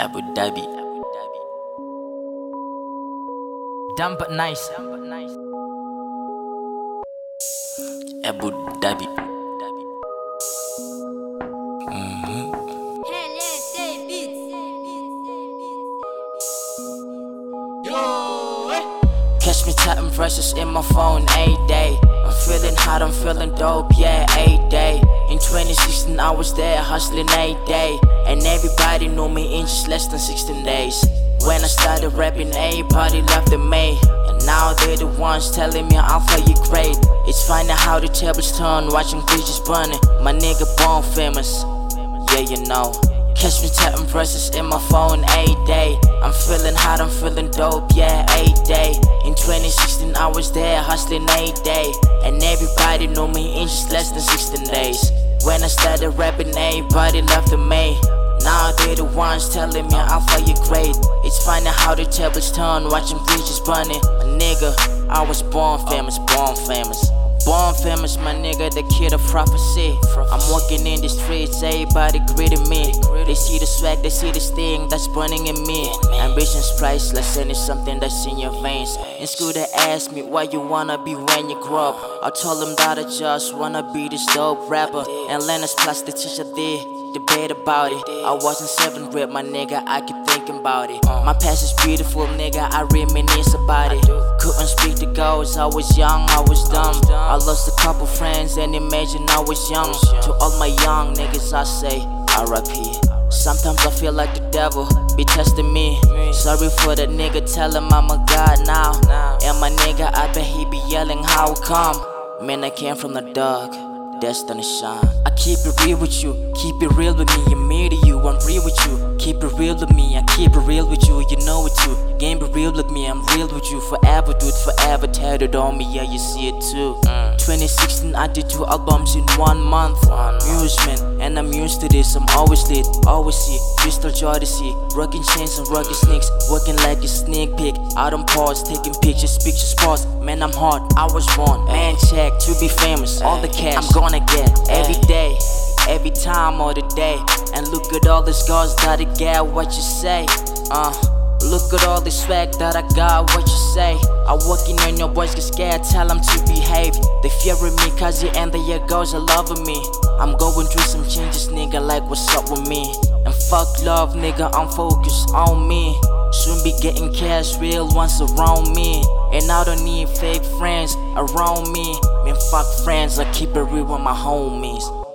Abu Dhabi. Dumb but nice. Abu Dhabi. Mm-hmm. Catch me typing verses in my phone a day. I'm feeling hot, I'm feeling dope, yeah, a day. In 2016, I was there hustling a day. And everybody knew me in just less than 16 days. When I started rapping, everybody loved me. And now they're the ones telling me I'll play you great. It's funny how the tables turn, watching bridges burning. My nigga born famous, yeah, you know. Catch me tapping verses in my phone a day. Hustling a day. And everybody knew me in just less than 16 days. When I started rapping, everybody loved me. Now they the ones telling me play you great. It's funny how the tables turn, watching bridges burning. A nigga, I was born famous, born famous. Born famous, my nigga, the kid of prophecy. I'm walking in the streets, everybody greeting me. They see the swag, they see the sting that's burning in me. Ambition's priceless, and it's something that's in your veins. In school, they asked me what you wanna be when you grow up. I told them that I just wanna be this dope rapper. And Lennox plus the teacher did debate about it. I wasn't seven grade, my nigga, I keep thinking about it. My past is beautiful, nigga, I reminisce about it. Couldn't speak to girls, I was young, I was dumb. I lost a couple friends and imagine I was young. To all my young niggas, I say RIP. Sometimes I feel like the devil be testing me. Sorry for the nigga, tell him I'm a god now. And my nigga, I bet he be yelling, How come? Man, I came from the dark destiny shine. I keep it real with you, keep it real with me. I'm me to you, I'm real with you. Keep it real with me, I keep it real with you. You know it too. Game be real with me, I'm real with you forever, dude. Forever tatted on me, yeah, you see it too. Mm. 2016, I did two albums in one month. Amusement, and I'm used to this. I'm always lit, always see crystal joy to see. Rocking chains and rocking sneaks, working like a sneak peek. don't pause, taking pictures, pictures pause. Man, I'm hard, I was born. Man, check to be famous. All the cash I'm gonna get every day, every time of the day. And look at all the scars that I get. What you say? Uh. Look at all the swag that I got, what you say? I walk in and your boys get scared, tell them to behave. They fearing me cause the end of year girls are loving me. I'm going through some changes, nigga, like what's up with me? And fuck love, nigga, I'm focused on me. Soon be getting cash, real ones around me. And I don't need fake friends around me. Man, fuck friends, I keep it real with my homies.